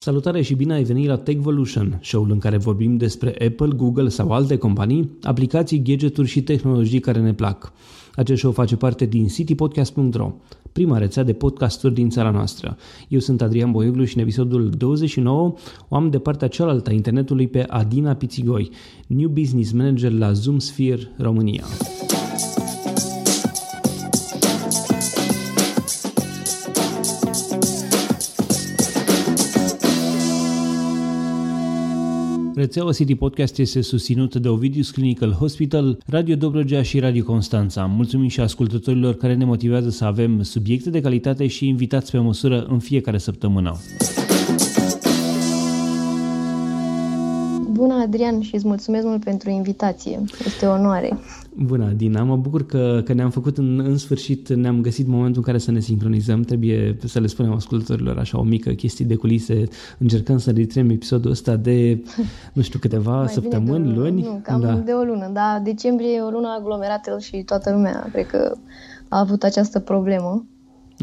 Salutare și bine ai venit la Techvolution, show-ul în care vorbim despre Apple, Google sau alte companii, aplicații, gadgeturi și tehnologii care ne plac. Acest show face parte din citypodcast.ro, prima rețea de podcasturi din țara noastră. Eu sunt Adrian Boioglu și în episodul 29 o am de partea cealaltă a internetului pe Adina Pițigoi, New Business Manager la ZoomSphere România. Rețeaua City Podcast este susținută de Ovidius Clinical Hospital, Radio Dobrogea și Radio Constanța. Mulțumim și ascultătorilor care ne motivează să avem subiecte de calitate și invitați pe măsură în fiecare săptămână. Bună, Adrian, și îți mulțumesc mult pentru invitație. Este o onoare. Bună, Dina. Mă bucur că, că ne-am făcut în, în sfârșit, ne-am găsit momentul în care să ne sincronizăm. Trebuie să le spunem ascultătorilor așa o mică chestie de culise. Încercăm să registrăm episodul ăsta de, nu știu, câteva Mai săptămâni, luni. Nu, cam da. de o lună, da. Decembrie e o lună aglomerată și toată lumea cred că a avut această problemă.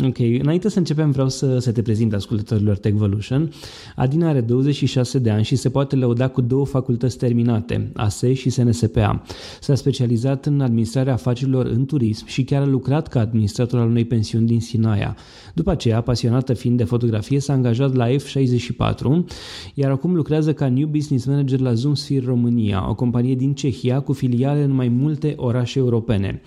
Ok, înainte să începem vreau să, să te prezint ascultătorilor Techvolution. Adina are 26 de ani și se poate lăuda cu două facultăți terminate, ASE și SNSPA. S-a specializat în administrarea afacerilor în turism și chiar a lucrat ca administrator al unei pensiuni din Sinaia. După aceea, pasionată fiind de fotografie, s-a angajat la F64, iar acum lucrează ca New Business Manager la ZoomSphere România, o companie din Cehia cu filiale în mai multe orașe europene.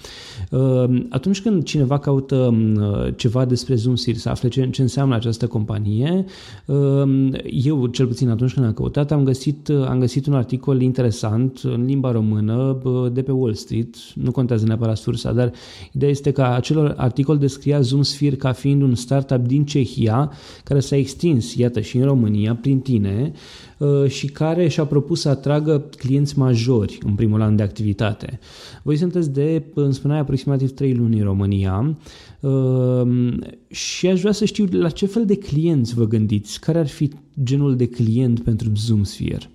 Uh, atunci când cineva caută uh, ceva ceva despre ZoomSeer, să afle ce, ce înseamnă această companie. Ehm, eu, cel puțin atunci când am căutat, am găsit, am găsit un articol interesant în limba română de pe Wall Street, nu contează neapărat sursa, dar ideea este că acel articol descria ZoomSphere ca fiind un startup din Cehia care s-a extins, iată, și în România, prin tine, Uh, și care și-a propus să atragă clienți majori în primul an de activitate. Voi sunteți de, îmi spuneai, aproximativ 3 luni în România uh, și aș vrea să știu la ce fel de clienți vă gândiți, care ar fi genul de client pentru ZoomSphere?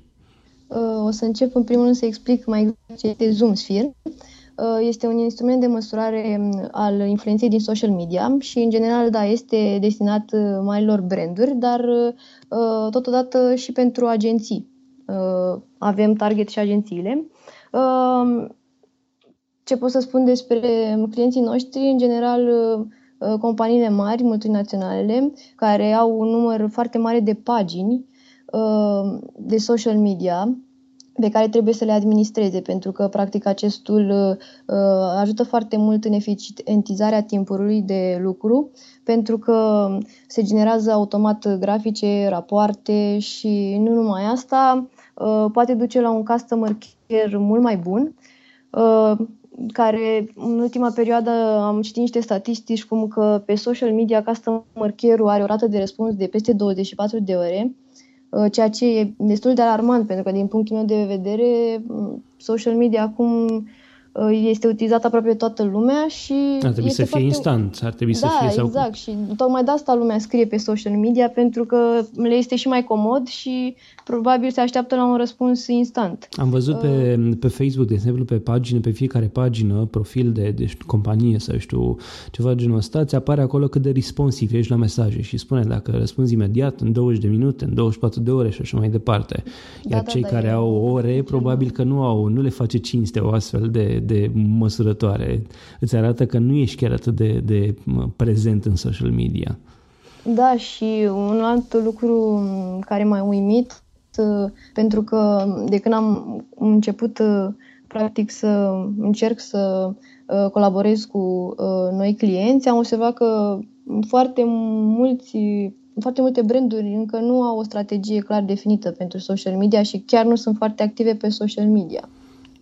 Uh, o să încep în primul rând să explic mai exact ce este ZoomSphere. Este un instrument de măsurare um, al influenței din social media și, în general, da, este destinat marilor branduri, dar Uh, totodată și pentru agenții. Uh, avem target și agențiile. Uh, ce pot să spun despre clienții noștri? În general, companiile mari, multinaționale, care au un număr foarte mare de pagini de social media pe care trebuie să le administreze, pentru că, practic, acestul uh, ajută foarte mult în eficientizarea timpului de lucru, pentru că se generează automat grafice, rapoarte și nu numai asta, uh, poate duce la un customer care mult mai bun, uh, care în ultima perioadă am citit niște statistici cum că pe social media customer care-ul are o rată de răspuns de peste 24 de ore, Uh, ceea ce e destul de alarmant, pentru că din punctul meu de vedere, social media acum uh, este utilizat aproape toată lumea și... Ar trebui să fie foarte... instant, ar trebui da, să fie... Sau... exact, și tocmai de asta lumea scrie pe social media, pentru că le este și mai comod și probabil se așteaptă la un răspuns instant. Am văzut pe, uh. pe Facebook, de exemplu, pe pagină, pe fiecare pagină, profil de, de companie sau știu ceva genul ăsta, ți apare acolo cât de responsiv ești la mesaje și spune dacă răspunzi imediat, în 20 de minute, în 24 de ore și așa mai departe. Da, Iar da, cei da, care au ore, probabil că nu au, nu le face cinste o astfel de, de măsurătoare. Îți arată că nu ești chiar atât de, de prezent în social media. Da, și un alt lucru care m-a uimit Uh, pentru că de când am început uh, practic să încerc să uh, colaborez cu noi clienți, am observat că foarte mulți foarte multe branduri încă nu au o strategie clar definită pentru social media și chiar nu sunt foarte active pe social media.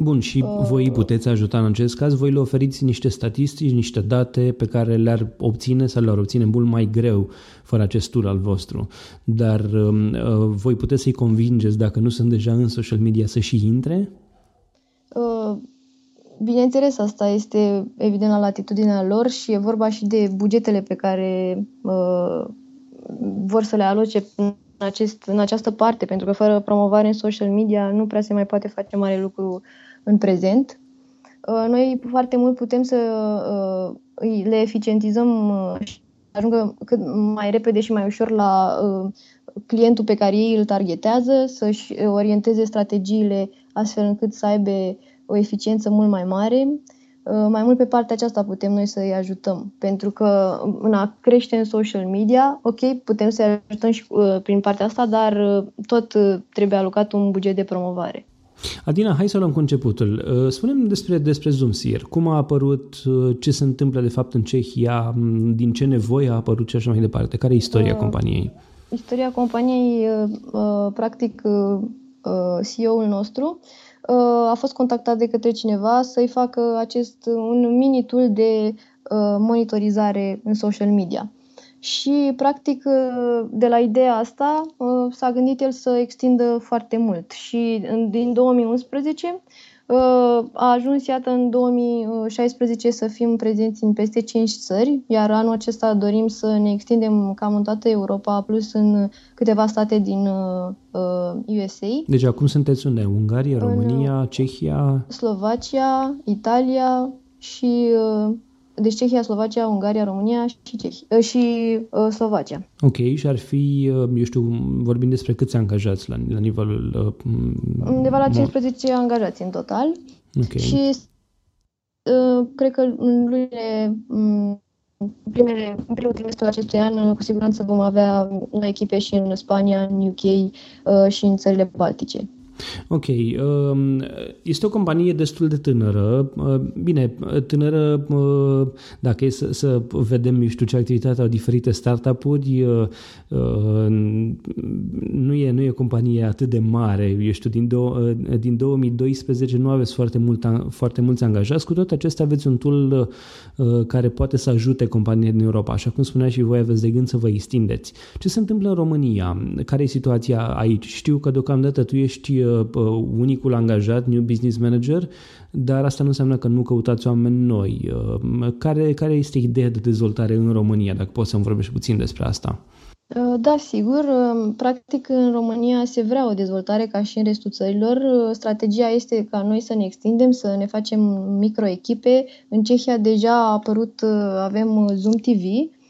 Bun, și uh, voi puteți ajuta în acest caz, voi le oferiți niște statistici, niște date pe care le-ar obține sau le-ar obține mult mai greu fără acest tool al vostru. Dar um, uh, voi puteți să-i convingeți, dacă nu sunt deja în social media, să și intre? Uh, bineînțeles, asta este evident la latitudinea lor și e vorba și de bugetele pe care uh, vor să le aloce în, acest, în această parte, pentru că fără promovare în social media nu prea se mai poate face mare lucru în prezent. Uh, noi foarte mult putem să uh, le eficientizăm uh, ajungă cât mai repede și mai ușor la uh, clientul pe care ei îl targetează, să-și orienteze strategiile astfel încât să aibă o eficiență mult mai mare. Uh, mai mult pe partea aceasta putem noi să-i ajutăm, pentru că în a crește în social media, ok, putem să-i ajutăm și uh, prin partea asta, dar uh, tot trebuie alocat un buget de promovare. Adina, hai să luăm cu începutul. Spunem despre, despre ZoomSeer. Cum a apărut, ce se întâmplă de fapt în Cehia, din ce nevoie a apărut și așa mai departe. Care e istoria uh, companiei? Istoria companiei, uh, practic, uh, CEO-ul nostru a fost contactat de către cineva să-i facă acest un mini tool de monitorizare în social media. Și, practic, de la ideea asta s-a gândit el să extindă foarte mult. Și din 2011 a ajuns, iată, în 2016 să fim prezenți în peste 5 țări, iar anul acesta dorim să ne extindem cam în toată Europa, plus în câteva state din USA. Uh, deci acum sunteți unde? Ungaria, România, în Cehia? Slovacia, Italia și uh, deci Cehia, Slovacia, Ungaria, România și, Cehi, uh, și uh, Slovacia. Ok, și ar fi, uh, eu știu, vorbim despre câți angajați la, la nivelul... Uh, Undeva la 15 angajați în total. Ok. Și uh, cred că în lunile um, primele, în primul trimestru acestui an, cu siguranță vom avea noi echipe și în Spania, în UK uh, și în țările Baltice. Ok. Um, este o companie destul de tânără. Uh, bine, tânără, uh, dacă e să, să vedem, eu știu ce activitate au diferite startup-uri, uh, nu e, nu e o companie atât de mare. Eu știu, din, do, din 2012 nu aveți foarte, mult, foarte mulți angajați. Cu toate acestea aveți un tool care poate să ajute companiile din Europa. Așa cum spunea și voi, aveți de gând să vă extindeți. Ce se întâmplă în România? Care e situația aici? Știu că deocamdată tu ești Uh, unicul angajat, new business manager, dar asta nu înseamnă că nu căutați oameni noi. Uh, care, care este ideea de dezvoltare în România, dacă poți să-mi vorbești puțin despre asta? Uh, da, sigur. Practic, în România se vrea o dezvoltare ca și în restul țărilor. Strategia este ca noi să ne extindem, să ne facem microechipe. În Cehia deja a apărut, avem Zoom TV, Uh,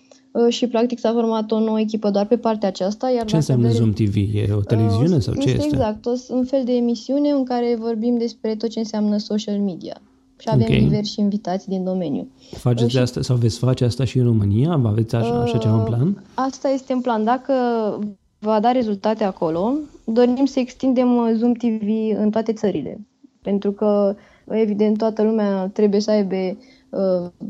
și practic s-a format o nouă echipă doar pe partea aceasta. Iar ce înseamnă vedere... Zoom TV? E o televiziune uh, sau ce este? Exact, o, un fel de emisiune în care vorbim despre tot ce înseamnă social media. Și avem okay. diversi invitați din domeniu. Faceți uh, și... asta sau veți face asta și în România? Vă aveți așa, așa ceva în plan? Uh, asta este în plan. Dacă va da rezultate acolo, dorim să extindem uh, Zoom TV în toate țările. Pentru că, evident, toată lumea trebuie să aibă uh,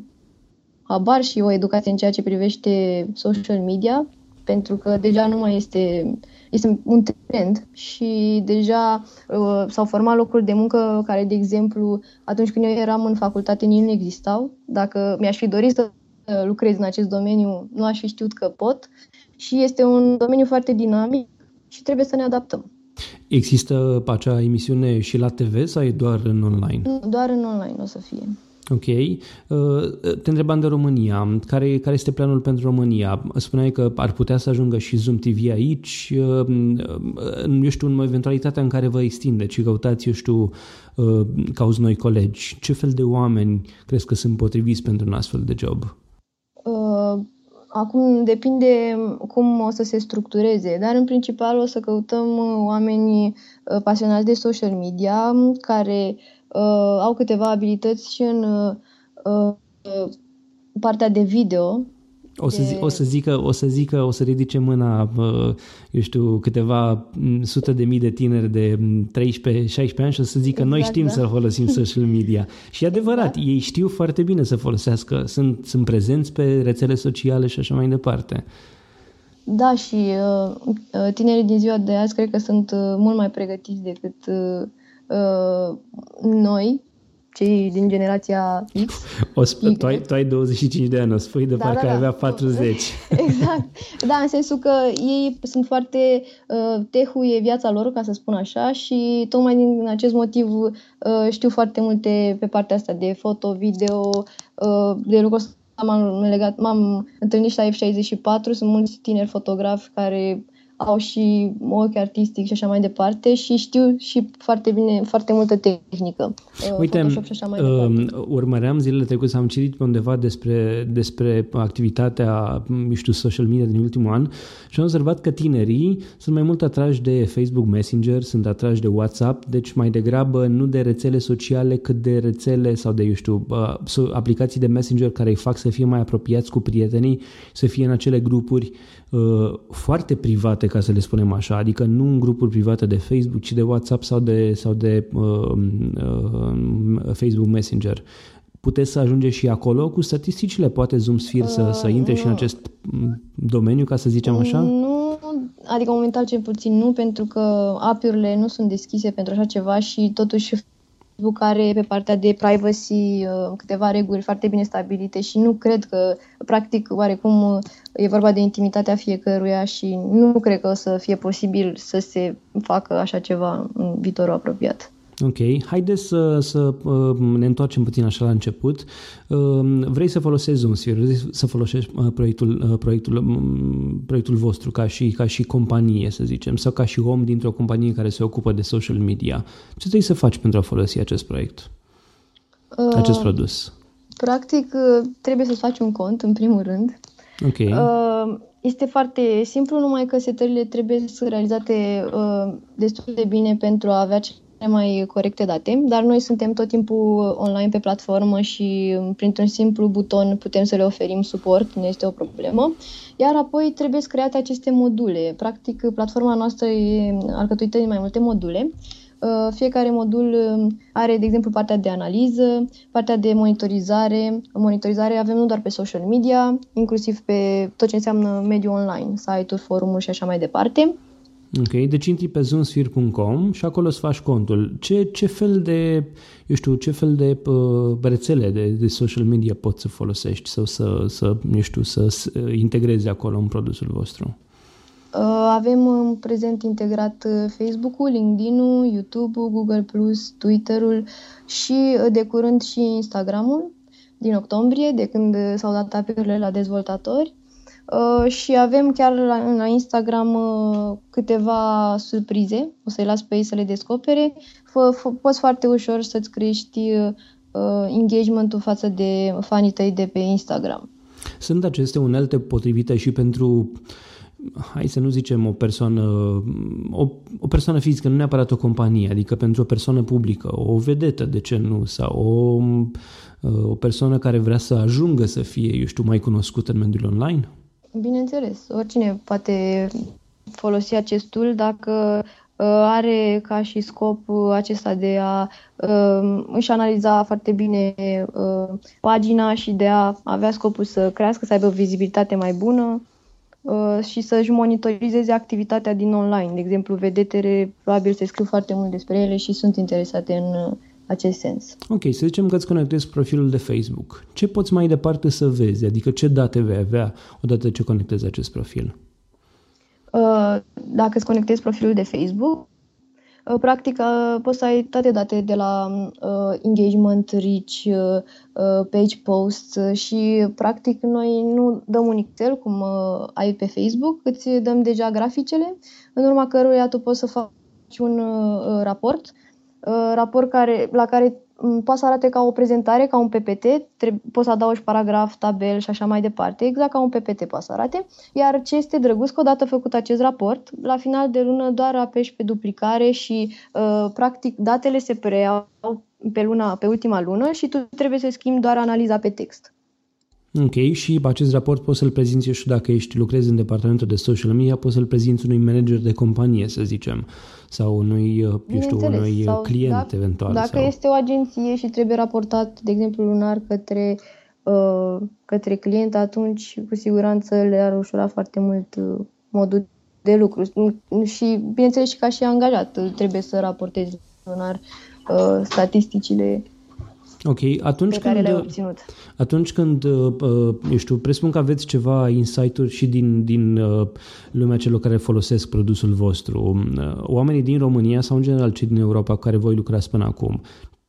habar și o educație în ceea ce privește social media, pentru că deja nu mai este, este un trend și deja uh, s-au format locuri de muncă care, de exemplu, atunci când eu eram în facultate, nici nu existau. Dacă mi-aș fi dorit să lucrez în acest domeniu, nu aș fi știut că pot și este un domeniu foarte dinamic și trebuie să ne adaptăm. Există acea emisiune și la TV sau e doar în online? Doar în online o să fie. Ok. Uh, te întrebam de România. Care, care este planul pentru România? Spuneai că ar putea să ajungă și Zoom TV aici. Uh, eu știu, în eventualitatea în care vă extinde și căutați, eu știu, uh, cauți noi colegi. Ce fel de oameni crezi că sunt potriviți pentru un astfel de job? Acum depinde cum o să se structureze, dar în principal o să căutăm oameni pasionați de social media care uh, au câteva abilități și în uh, partea de video. O să, zi, o să zică, o să zică, o să ridice mâna, uh, eu știu, câteva sute de mii de tineri de 13-16 ani și o să zică exact, noi știm da. să folosim social media. Și e adevărat, da. ei știu foarte bine să folosească, sunt, sunt prezenți pe rețele sociale și așa mai departe. Da, și uh, tinerii din ziua de azi cred că sunt uh, mult mai pregătiți decât uh, uh, noi, cei din generația X. O sp- tu, ai, tu ai 25 de ani, o spui de da, parcă da, ai da. avea 40. exact. Da, în sensul că ei sunt foarte uh, tehu e viața lor, ca să spun așa, și tocmai din acest motiv uh, știu foarte multe pe partea asta de foto, video, uh, de lucruri m-am, legat, m-am întâlnit și la F64, sunt mulți tineri fotografi care au și ochi artistic și așa mai departe și știu și foarte bine, foarte multă tehnică. Uh, Uite, și așa mai uh, urmăream zilele trecute, am citit pe undeva despre, despre activitatea, știu, social media din ultimul an și am observat că tinerii sunt mai mult atrași de Facebook Messenger, sunt atrași de WhatsApp, deci mai degrabă nu de rețele sociale cât de rețele sau de, eu știu, aplicații de Messenger care îi fac să fie mai apropiați cu prietenii, să fie în acele grupuri uh, foarte private, ca să le spunem așa, adică nu în grupuri private de Facebook, ci de WhatsApp sau de, sau de uh, uh, Facebook Messenger. Puteți să ajungeți și acolo cu statisticile? Poate Zoom Sphere uh, să, să intre nu. și în acest mm, domeniu, ca să zicem așa? Nu, adică momentan cel puțin nu, pentru că apiurile nu sunt deschise pentru așa ceva și totuși Facebook are pe partea de privacy uh, câteva reguli foarte bine stabilite și nu cred că, practic, oarecum e vorba de intimitatea fiecăruia și nu cred că o să fie posibil să se facă așa ceva în viitorul apropiat. Ok, haideți să, să uh, ne întoarcem puțin așa la început. Uh, vrei să folosești ZoomSphere, vrei să folosești uh, proiectul, proiectul, um, proiectul vostru ca și, ca și companie, să zicem, sau ca și om dintr-o companie care se ocupă de social media. Ce trebuie să faci pentru a folosi acest proiect, uh, acest produs? Practic, trebuie să faci un cont, în primul rând. Ok. Uh, este foarte simplu, numai că setările trebuie să realizate uh, destul de bine pentru a avea mai corecte date, dar noi suntem tot timpul online pe platformă și printr-un simplu buton putem să le oferim suport, nu este o problemă. Iar apoi trebuie create aceste module. Practic, platforma noastră e alcătuită din mai multe module. Uh, fiecare modul um, are, de exemplu, partea de analiză, partea de monitorizare. Monitorizare avem nu doar pe social media, inclusiv pe tot ce înseamnă mediul online, site-uri, forumuri și așa mai departe. Ok, deci intri pe zoomsphere.com și acolo îți faci contul. Ce, ce fel de, eu știu, ce fel de uh, rețele de, de social media poți să folosești sau să, să eu știu, să, să integrezi acolo în produsul vostru? Uh, avem în prezent integrat uh, Facebook-ul, LinkedIn-ul, YouTube-ul, Google+, Twitter-ul și uh, de curând și Instagram-ul din octombrie, de când s-au dat apiurile la dezvoltatori. Uh, și avem chiar la, la Instagram uh, câteva surprize, o să-i las pe ei să le descopere. F- f- poți foarte ușor să-ți crești uh, engagementul față de fanii tăi de pe Instagram. Sunt aceste unelte potrivite și pentru hai să nu zicem o persoană, o, o persoană fizică, nu neapărat o companie, adică pentru o persoană publică, o vedetă, de ce nu, sau o, o persoană care vrea să ajungă să fie, eu știu, mai cunoscută în mediul online? Bineînțeles, oricine poate folosi acest tool dacă uh, are ca și scop uh, acesta de a uh, își analiza foarte bine pagina și de a avea scopul să crească, să aibă o vizibilitate mai bună și să-și monitorizeze activitatea din online. De exemplu, vedetele probabil se scriu foarte mult despre ele și sunt interesate în acest sens. Ok, să zicem că îți conectezi profilul de Facebook. Ce poți mai departe să vezi? Adică ce date vei avea odată ce conectezi acest profil? Uh, dacă îți conectezi profilul de Facebook, uh, practic uh, poți să ai toate date de la engagement, reach, page posts și practic noi nu dăm un Excel cum ai pe Facebook, îți dăm deja graficele, în urma căruia tu poți să faci un raport Uh, raport care, la care mm, poate să arate ca o prezentare, ca un PPT, trebuie, poți să adaugi paragraf, tabel și așa mai departe, exact ca un PPT poate să arate. Iar ce este drăguț, că odată făcut acest raport, la final de lună doar apeși pe duplicare și uh, practic datele se preiau pe, luna, pe ultima lună și tu trebuie să schimbi doar analiza pe text. Ok, și acest raport poți să-l prezinți, eu știu, dacă ești, lucrezi în departamentul de social media, poți să-l prezinți unui manager de companie, să zicem, sau unui, uh, eu știu, unui sau client dacă, eventual. Dacă sau... este o agenție și trebuie raportat, de exemplu, lunar către, uh, către client, atunci cu siguranță le ar ușura foarte mult uh, modul de lucru. Și, bineînțeles, și ca și angajat trebuie să raportezi lunar uh, statisticile Ok, atunci pe când, care obținut. Atunci când, uh, uh, eu știu, presupun că aveți ceva insight-uri și din, din uh, lumea celor care folosesc produsul vostru, oamenii din România sau în general cei din Europa cu care voi lucrați până acum,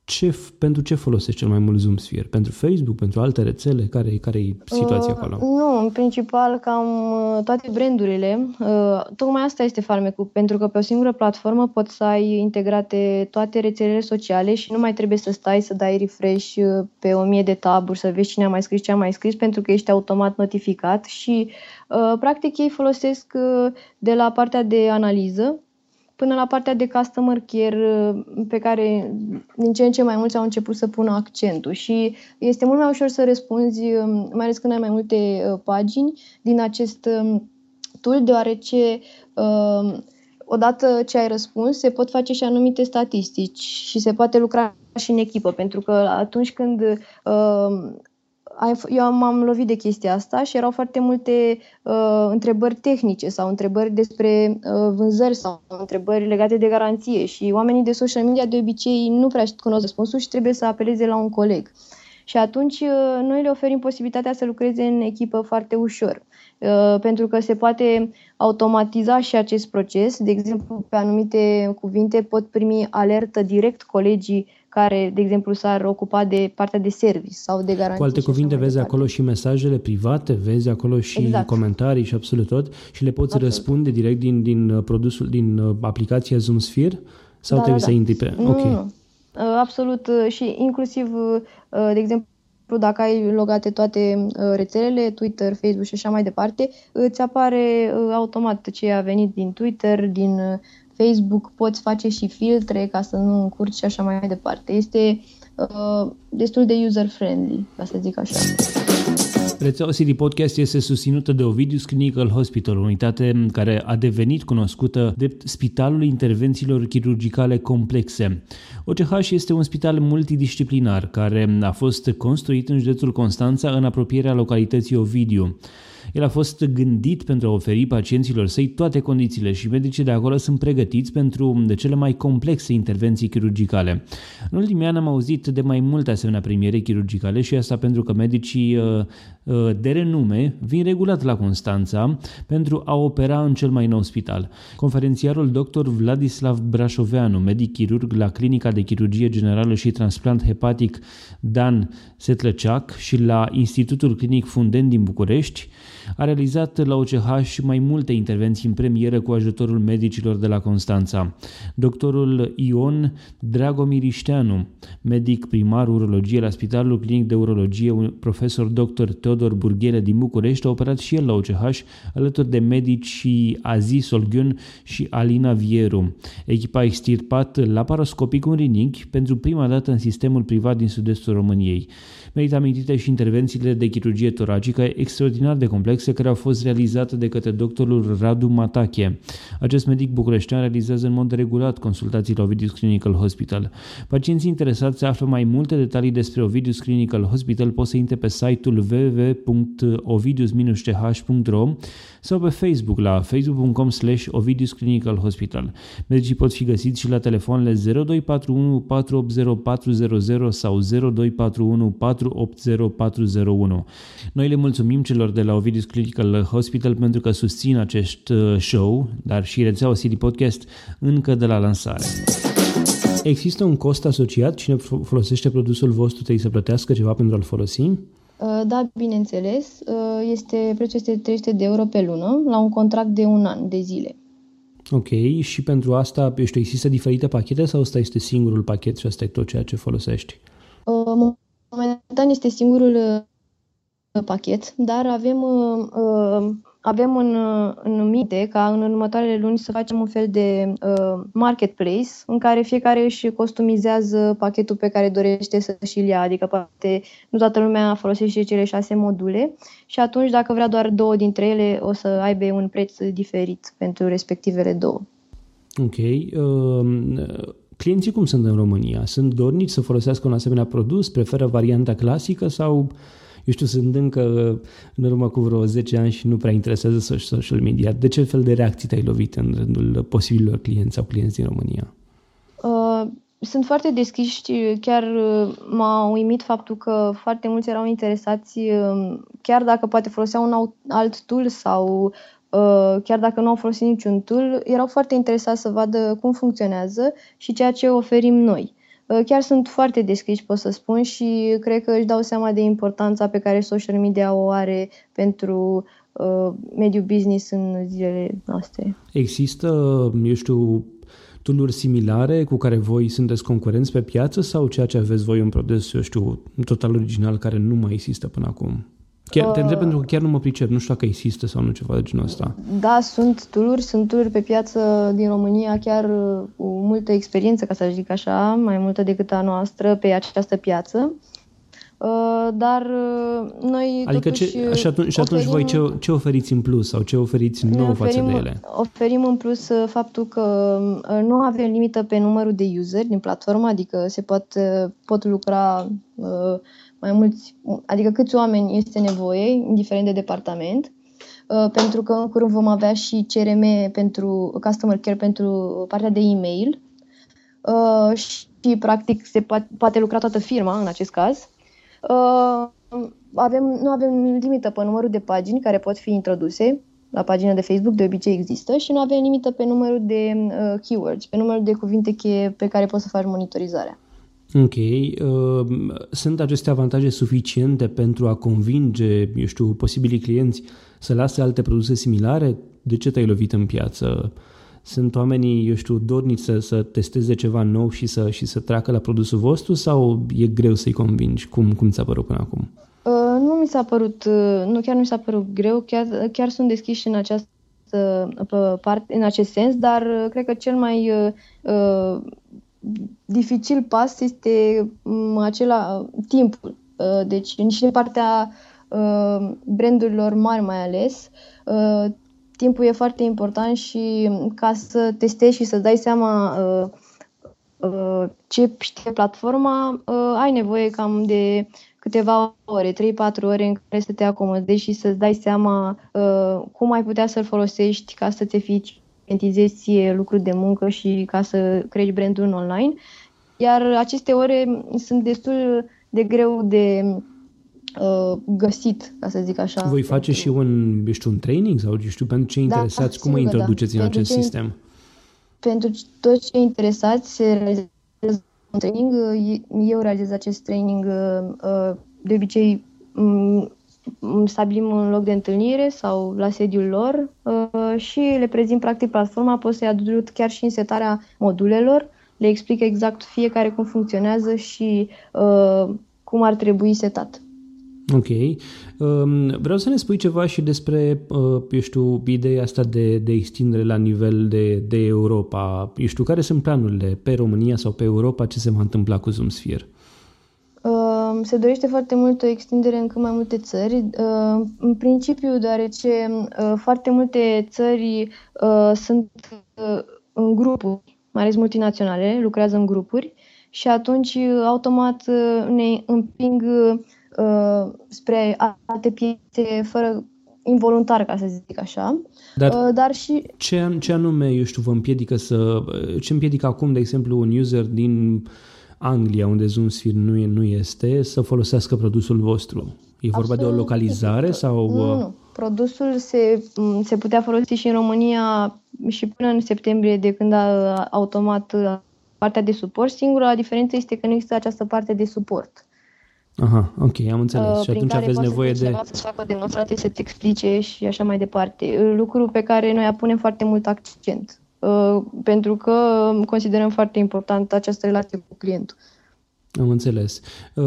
ce, pentru ce folosești cel mai mult Zoom Sphere? Pentru Facebook, pentru alte rețele? Care, care e situația uh, acolo? Nu, în principal cam uh, toate brandurile. Uh, tocmai asta este farmecul, pentru că pe o singură platformă poți să ai integrate toate rețelele sociale și nu mai trebuie să stai să dai refresh uh, pe o mie de taburi, să vezi cine a mai scris, ce a mai scris, pentru că ești automat notificat și uh, practic ei folosesc uh, de la partea de analiză până la partea de customer care pe care din ce în ce mai mulți au început să pună accentul. Și este mult mai ușor să răspunzi, mai ales când ai mai multe uh, pagini din acest um, tool, deoarece um, odată ce ai răspuns, se pot face și anumite statistici și se poate lucra și în echipă, pentru că atunci când uh, eu m-am lovit de chestia asta și erau foarte multe uh, întrebări tehnice sau întrebări despre uh, vânzări sau întrebări legate de garanție și oamenii de social media de obicei nu prea cunosc răspunsul și trebuie să apeleze la un coleg. Și atunci uh, noi le oferim posibilitatea să lucreze în echipă foarte ușor, uh, pentru că se poate automatiza și acest proces. De exemplu, pe anumite cuvinte pot primi alertă direct colegii care, de exemplu, s-ar ocupa de partea de service sau de garanție. Cu alte cuvinte, vezi departe. acolo și mesajele private, vezi acolo și exact. comentarii și absolut tot și le poți absolut. răspunde direct din, din uh, produsul, din uh, aplicația Zoom Sphere sau da, trebuie da, da. să intri pe... Nu, okay. nu, nu. Uh, absolut și inclusiv, de exemplu, dacă ai logate toate rețelele, Twitter, Facebook și așa mai departe, îți apare automat ce a venit din Twitter, din Facebook poți face și filtre ca să nu încurci și așa mai departe. Este uh, destul de user-friendly, ca să zic așa. Rețeaua City Podcast este susținută de Ovidius Clinical Hospital, unitate care a devenit cunoscută de Spitalul Intervențiilor Chirurgicale Complexe. OCH este un spital multidisciplinar care a fost construit în județul Constanța în apropierea localității Ovidiu. El a fost gândit pentru a oferi pacienților săi toate condițiile și medicii de acolo sunt pregătiți pentru de cele mai complexe intervenții chirurgicale. În ultimii ani am auzit de mai multe asemenea premiere chirurgicale și asta pentru că medicii uh, uh, de renume vin regulat la Constanța pentru a opera în cel mai nou spital. Conferențiarul dr. Vladislav Brașoveanu, medic chirurg la Clinica de Chirurgie Generală și Transplant Hepatic Dan Setlăceac și la Institutul Clinic Funden din București, a realizat la OCH mai multe intervenții în premieră cu ajutorul medicilor de la Constanța. Doctorul Ion Dragomirișteanu, medic primar urologie la Spitalul Clinic de Urologie, profesor dr. Teodor Burghele din București, a operat și el la OCH alături de medicii Azi Solghiun și Alina Vieru. Echipa a extirpat laparoscopic un rinichi pentru prima dată în sistemul privat din sud-estul României. Merită amintite și intervențiile de chirurgie toracică extraordinar de complexe care au fost realizate de către doctorul Radu Matache. Acest medic bucureștean realizează în mod regulat consultații la Ovidius Clinical Hospital. Pacienții interesați să află mai multe detalii despre Ovidius Clinical Hospital pot să intre pe site-ul www.ovidius-ch.ro sau pe Facebook la facebook.com slash Ovidius Clinical Hospital. Medicii pot fi găsiți și la telefoanele 0241 480 400 sau 0241 480401. Noi le mulțumim celor de la Ovidius Clinical Hospital pentru că susțin acest uh, show, dar și rețeaua City Podcast încă de la lansare. Există un cost asociat? Cine folosește produsul vostru trebuie să plătească ceva pentru a-l folosi? Uh, da, bineînțeles. Uh, este, prețul este 300 de euro pe lună la un contract de un an de zile. Ok, și pentru asta, eu știu, există diferite pachete sau ăsta este singurul pachet și asta e tot ceea ce folosești? Momentan este singurul uh, pachet, dar avem, uh, uh, avem în, în minte ca în următoarele luni să facem un fel de marketplace în care fiecare își customizează pachetul pe care dorește să și-l ia, adică poate nu toată lumea folosește cele șase module și atunci dacă vrea doar două dintre ele o să aibă un preț diferit pentru respectivele două. Ok. Uh, clienții cum sunt în România? Sunt dornici să folosească un asemenea produs? Preferă varianta clasică sau, eu știu, sunt încă în urmă cu vreo 10 ani și nu prea interesează social media? De ce fel de reacții te-ai lovit în rândul posibilor clienți sau clienți din România? Uh, sunt foarte deschiși, chiar uh, m-a uimit faptul că foarte mulți erau interesați, uh, chiar dacă poate foloseau un alt tool sau Uh, chiar dacă nu au folosit niciun tool, erau foarte interesați să vadă cum funcționează și ceea ce oferim noi. Chiar sunt foarte descriși, pot să spun, și cred că își dau seama de importanța pe care social media o are pentru uh, mediul business în zilele noastre. Există, eu știu, tooluri similare cu care voi sunteți concurenți pe piață sau ceea ce aveți voi un produs, eu știu, total original care nu mai există până acum? Chiar, te întreb pentru că chiar nu mă pricep, nu știu dacă există sau nu ceva de genul ăsta. Da, sunt tooluri, sunt tooluri pe piață din România chiar cu multă experiență, ca să zic așa, mai multă decât a noastră pe această piață. Uh, dar uh, noi adică totuși ce, și atunci, și atunci voi ce, ce oferiți în plus sau ce oferiți nou oferim, față de ele? Oferim în plus uh, faptul că nu avem limită pe numărul de user din platformă, adică se pot, pot lucra mai mulți, adică câți oameni este nevoie, indiferent de departament, pentru că în curând vom avea și CRM pentru Customer Care pentru partea de e-mail și practic se poate, poate lucra toată firma în acest caz Uh, avem, nu avem limită pe numărul de pagini care pot fi introduse la pagina de Facebook, de obicei există, și nu avem limită pe numărul de uh, keywords, pe numărul de cuvinte cheie pe care poți să faci monitorizarea. Ok. Uh, sunt aceste avantaje suficiente pentru a convinge, eu știu, posibilii clienți să lase alte produse similare? De ce te-ai lovit în piață? Sunt oamenii, eu știu, dornici să, să testeze ceva nou și să, și să treacă la produsul vostru sau e greu să-i convingi? Cum, cum ți-a părut până acum? Uh, nu mi s-a părut, uh, nu chiar nu mi s-a părut greu, chiar, chiar sunt deschiși în această parte, în acest sens, dar uh, cred că cel mai uh, dificil pas este um, acela timpul. Uh, deci, și din partea uh, brandurilor mari mai ales, uh, timpul e foarte important și ca să testezi și să dai seama uh, uh, ce știe platforma, uh, ai nevoie cam de câteva ore, 3-4 ore în care să te acomodezi și să-ți dai seama uh, cum ai putea să-l folosești ca să-ți eficientizezi lucruri de muncă și ca să crești brandul în online. Iar aceste ore sunt destul de greu de uh, găsit, ca să zic așa. Voi face pentru... și un, eu știu, un training sau, eu știu, pentru cei da, interesați, cum îi da. introduceți da. în acest cei, sistem? Pentru toți cei interesați se realizează un training. Eu realizez acest training uh, de obicei stabilim un loc de întâlnire sau la sediul lor uh, și le prezint practic platforma, pot să-i aduc chiar și în setarea modulelor, le explic exact fiecare cum funcționează și uh, cum ar trebui setat. Ok. Um, vreau să ne spui ceva și despre, uh, eu știu, ideea asta de, de extindere la nivel de, de Europa. Eu știu, care sunt planurile pe România sau pe Europa? Ce se va întâmpla cu ZoomSphere? Uh, se dorește foarte mult o extindere în cât mai multe țări. Uh, în principiu, deoarece uh, foarte multe țări uh, sunt uh, în grupuri, mai ales multinaționale, lucrează în grupuri și atunci automat ne împing Uh, spre alte piețe fără involuntar, ca să zic așa. Dar, uh, dar și... Ce, ce anume, eu știu, vă împiedică să... Ce împiedică acum, de exemplu, un user din Anglia, unde ZoomSphere nu, e, nu este, să folosească produsul vostru? E vorba Absolut. de o localizare sau... Nu, uh? nu. Produsul se, se putea folosi și în România și până în septembrie, de când a automat partea de suport. Singura diferență este că nu există această parte de suport. Aha, ok, am înțeles. Uh, și atunci aveți nevoie de... Să facă demonstrație, să-ți explice și așa mai departe. Lucru pe care noi punem foarte mult accent. Uh, pentru că considerăm foarte important această relație cu clientul. Am înțeles. Uh,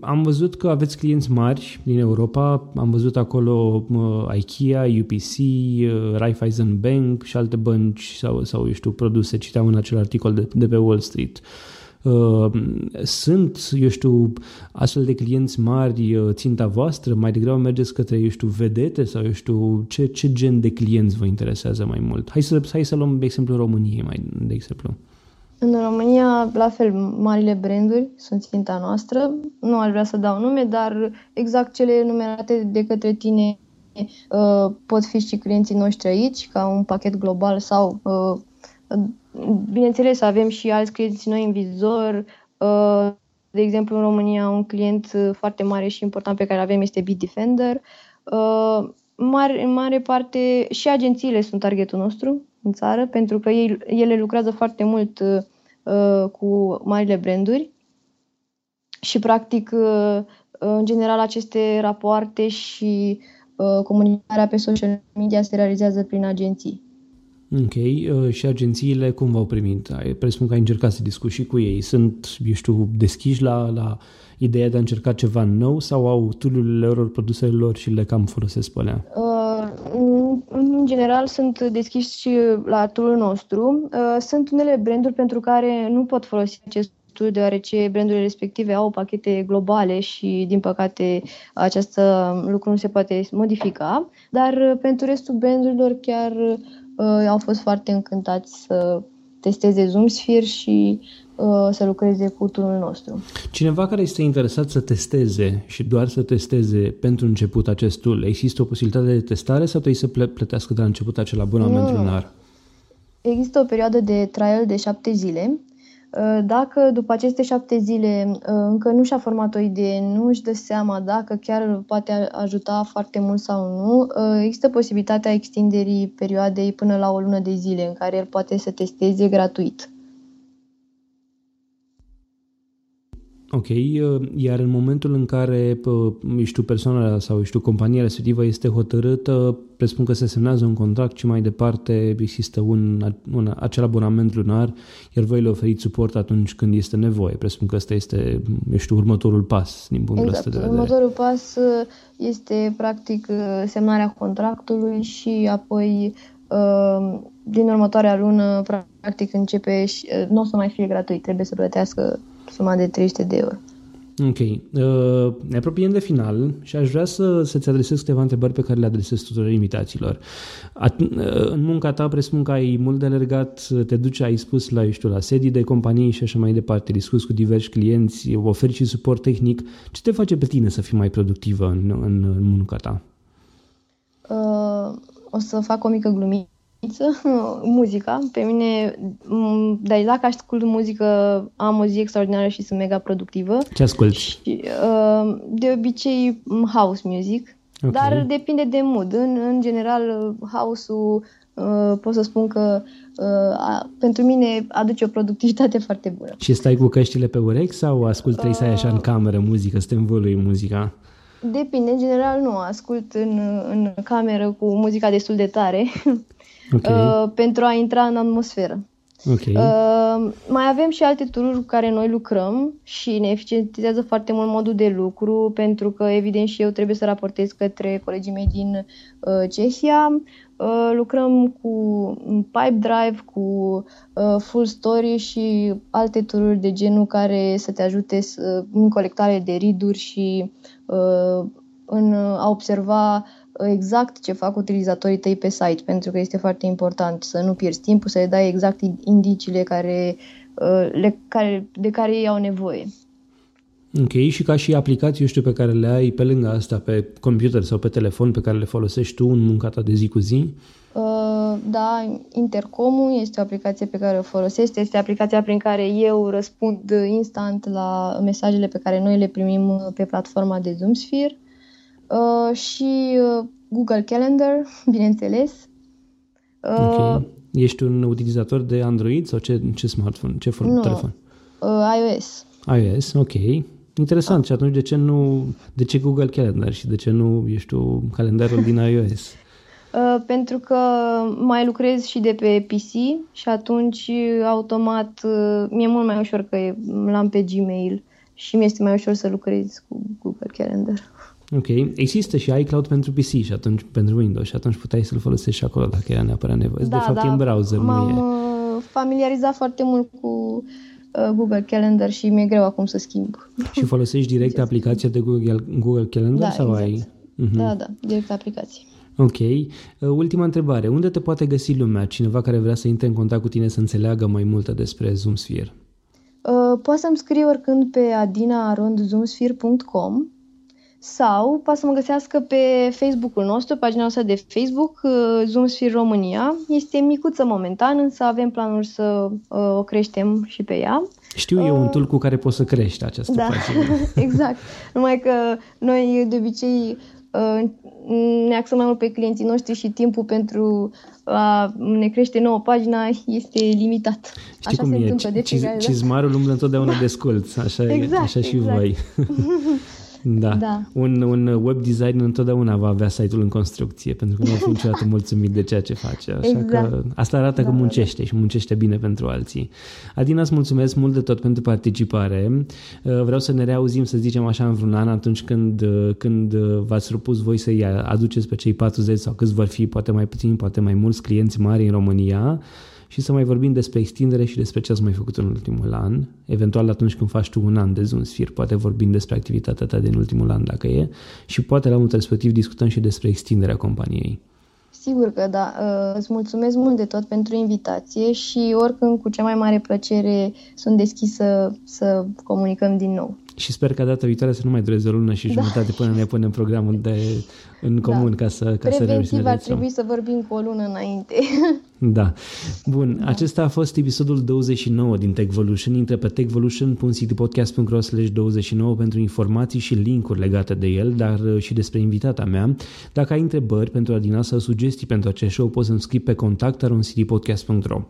am văzut că aveți clienți mari din Europa. Am văzut acolo uh, IKEA, UPC, uh, Raiffeisen Bank și alte bănci sau, sau eu știu, produse. Citeam în acel articol de, de pe Wall Street. Uh, Uh, sunt, eu știu, astfel de clienți mari uh, ținta voastră? Mai degrabă mergeți către, eu știu, vedete sau, eu știu, ce, ce gen de clienți vă interesează mai mult? Hai să, hai să luăm, de exemplu, României, mai, de exemplu. În România, la fel, marile branduri sunt ținta noastră. Nu aș vrea să dau nume, dar exact cele numerate de către tine uh, pot fi și clienții noștri aici, ca un pachet global sau uh, Bineînțeles, avem și alți clienți noi în vizor. Uh, de exemplu, în România, un client uh, foarte mare și important pe care avem este Bitdefender. Uh, mare, în mare parte și agențiile sunt targetul nostru în țară, pentru că ei, ele lucrează foarte mult uh, cu marile branduri și practic uh, în general aceste rapoarte și uh, comunicarea pe social media se realizează prin agenții. Ok, uh, și agențiile cum v-au primit? Presupun că ai încercat să discuți și cu ei. Sunt, eu știu, deschiși la, la ideea de a încerca ceva nou sau au tool lor, produsele lor și le cam folosesc pe alea? Uh, în general sunt deschiși și la tool nostru. Uh, sunt unele branduri pentru care nu pot folosi acest tool deoarece brandurile respective au pachete globale și din păcate acest lucru nu se poate modifica, dar uh, pentru restul brandurilor chiar uh, au fost foarte încântați să testeze ZoomSphere și uh, să lucreze cu tool nostru. Cineva care este interesat să testeze și doar să testeze pentru început acest tool, există o posibilitate de testare sau trebuie să plătească de la început acel abonament lunar? Există o perioadă de trial de șapte zile Uh, dacă după aceste șapte zile uh, încă nu și-a format o idee, nu își dă seama dacă chiar poate ajuta foarte mult sau nu, uh, există posibilitatea extinderii perioadei până la o lună de zile în care el poate să testeze gratuit. Ok, uh, iar în momentul în care, știu, persoana sau, știu, compania respectivă este hotărâtă, presupun că se semnează un contract și mai departe există un, un acel abonament lunar, iar voi le oferiți suport atunci când este nevoie. Presupun că ăsta este, eu știu, următorul pas din punctul exact. ăsta de vedere. Următorul pas uh, este, practic, uh, semnarea contractului și apoi din următoarea lună, practic, începe și nu o să mai fie gratuit, trebuie să plătească suma de 300 de euro. Ok. Uh, ne apropiem de final și aș vrea să, să-ți adresez câteva întrebări pe care le adresez tuturor invitaților. At- uh, în munca ta presupun că ai mult de alergat, te duci, ai spus la, știu, la sedii de companii și așa mai departe, discuți cu diversi clienți, oferi și suport tehnic. Ce te face pe tine să fii mai productivă în, în, în munca ta? Uh, o să fac o mică glumiță muzica. Pe mine, dar dacă ascult muzică, am o zi extraordinară și sunt mega productivă. Ce asculti? Și, uh, de obicei, house music. Okay. Dar depinde de mood. În, în general, house-ul uh, pot să spun că uh, a, pentru mine aduce o productivitate foarte bună. Și stai cu căștile pe urechi sau asculti uh, să ai așa în cameră muzică, să te învălui muzica? Depinde, în general nu, ascult în, în cameră cu muzica destul de tare okay. uh, pentru a intra în atmosferă. Okay. Uh, mai avem și alte tururi cu care noi lucrăm și ne eficientizează foarte mult modul de lucru pentru că evident și eu trebuie să raportez către colegii mei din uh, Cehia. Uh, lucrăm cu Pipe Drive, cu uh, Full Story și alte tururi de genul care să te ajute să, în colectare de riduri și uh, în a observa exact ce fac utilizatorii tăi pe site, pentru că este foarte important să nu pierzi timpul, să le dai exact indiciile care, uh, le, care, de care ei au nevoie. Ok, și ca și aplicații, eu știu, pe care le ai pe lângă asta, pe computer sau pe telefon, pe care le folosești tu în munca ta de zi cu zi? Uh, da, Intercomul este o aplicație pe care o folosesc, este aplicația prin care eu răspund instant la mesajele pe care noi le primim pe platforma de Zoomsphere. Uh, și uh, Google Calendar, bineînțeles. Uh, ok. Ești un utilizator de Android sau ce, ce smartphone, ce form, nu, telefon? Uh, iOS. iOS, ok. Interesant. Ah. Și atunci de ce nu, de ce Google Calendar și de ce nu, ești tu, calendarul din iOS? Uh, pentru că mai lucrez și de pe PC și atunci automat uh, mi-e mult mai ușor că l-am pe Gmail și mi-este mai ușor să lucrez cu Google Calendar. Ok. Există și iCloud pentru PC și atunci pentru Windows și atunci puteai să-l folosești și acolo dacă era neapărat nevoie. Da, de fapt da, e în browser, m-am nu e. Uh, familiarizat foarte mult cu uh, Google Calendar și mi-e greu acum să schimb. Și folosești direct exact. aplicația de Google, Google Calendar da, sau exact. ai? Uh-huh. Da, da, direct aplicație. Ok. Uh, ultima întrebare. Unde te poate găsi lumea? Cineva care vrea să intre în contact cu tine să înțeleagă mai multe despre ZoomSphere? Uh, poate să-mi scrie oricând pe adinaarondzoomsphere.com sau poate să mă găsească pe Facebook-ul nostru, pagina noastră de Facebook, uh, Zoomsphere România. Este micuță momentan, însă avem planul să uh, o creștem și pe ea. Știu eu uh, un tool cu care poți să crești această da, pagină. exact. Numai că noi de obicei ne axăm mai mult pe clienții noștri și timpul pentru a ne crește nouă pagina este limitat. Știi așa cum se e? întâmplă de fiecare Cizmarul umblă întotdeauna de sculț, așa, exact, așa și exact. voi. Da. da. Un, un web designer întotdeauna va avea site-ul în construcție, pentru că nu va fi niciodată mulțumit de ceea ce face. Așa exact. că asta arată da, că muncește da. și muncește bine pentru alții. Adina, îți mulțumesc mult de tot pentru participare. Uh, vreau să ne reauzim, să zicem așa, în vreun an, atunci când, uh, când uh, v-ați propus voi să-i aduceți pe cei 40 sau câți vor fi, poate mai puțini, poate mai mulți clienți mari în România și să mai vorbim despre extindere și despre ce ați mai făcut în ultimul an, eventual atunci când faci tu un an de Zoomsphere, poate vorbim despre activitatea ta din ultimul an dacă e și poate la un respectiv discutăm și despre extinderea companiei. Sigur că da. Uh, îți mulțumesc mult de tot pentru invitație și oricând cu cea mai mare plăcere sunt deschisă să comunicăm din nou. Și sper că data viitoare să nu mai dureze o lună și da. jumătate până ne punem programul de în comun da. ca să ca Preventiv să ar trebui să vorbim cu o lună înainte. Da. Bun, da. acesta a fost episodul 29 din Techvolution. Intră pe techvolution.citypodcast.ro 29 pentru informații și linkuri legate de el, dar uh, și despre invitata mea. Dacă ai întrebări pentru Adina sau sugestii pentru acest show, poți să-mi scrii pe contact.citypodcast.ro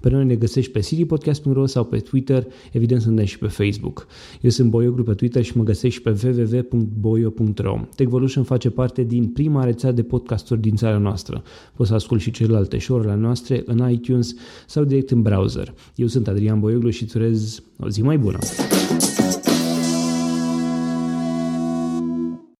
Pe noi ne găsești pe citypodcast.ro sau pe Twitter, evident suntem și pe Facebook. Eu sunt Boiogru pe Twitter și mă găsești pe www.boio.ro Techvolution face parte din prima rețea de podcasturi din țara noastră. Poți să asculti și celelalte show-uri la noastre în iTunes sau direct în browser. Eu sunt Adrian Boioglu și îți urez o zi mai bună!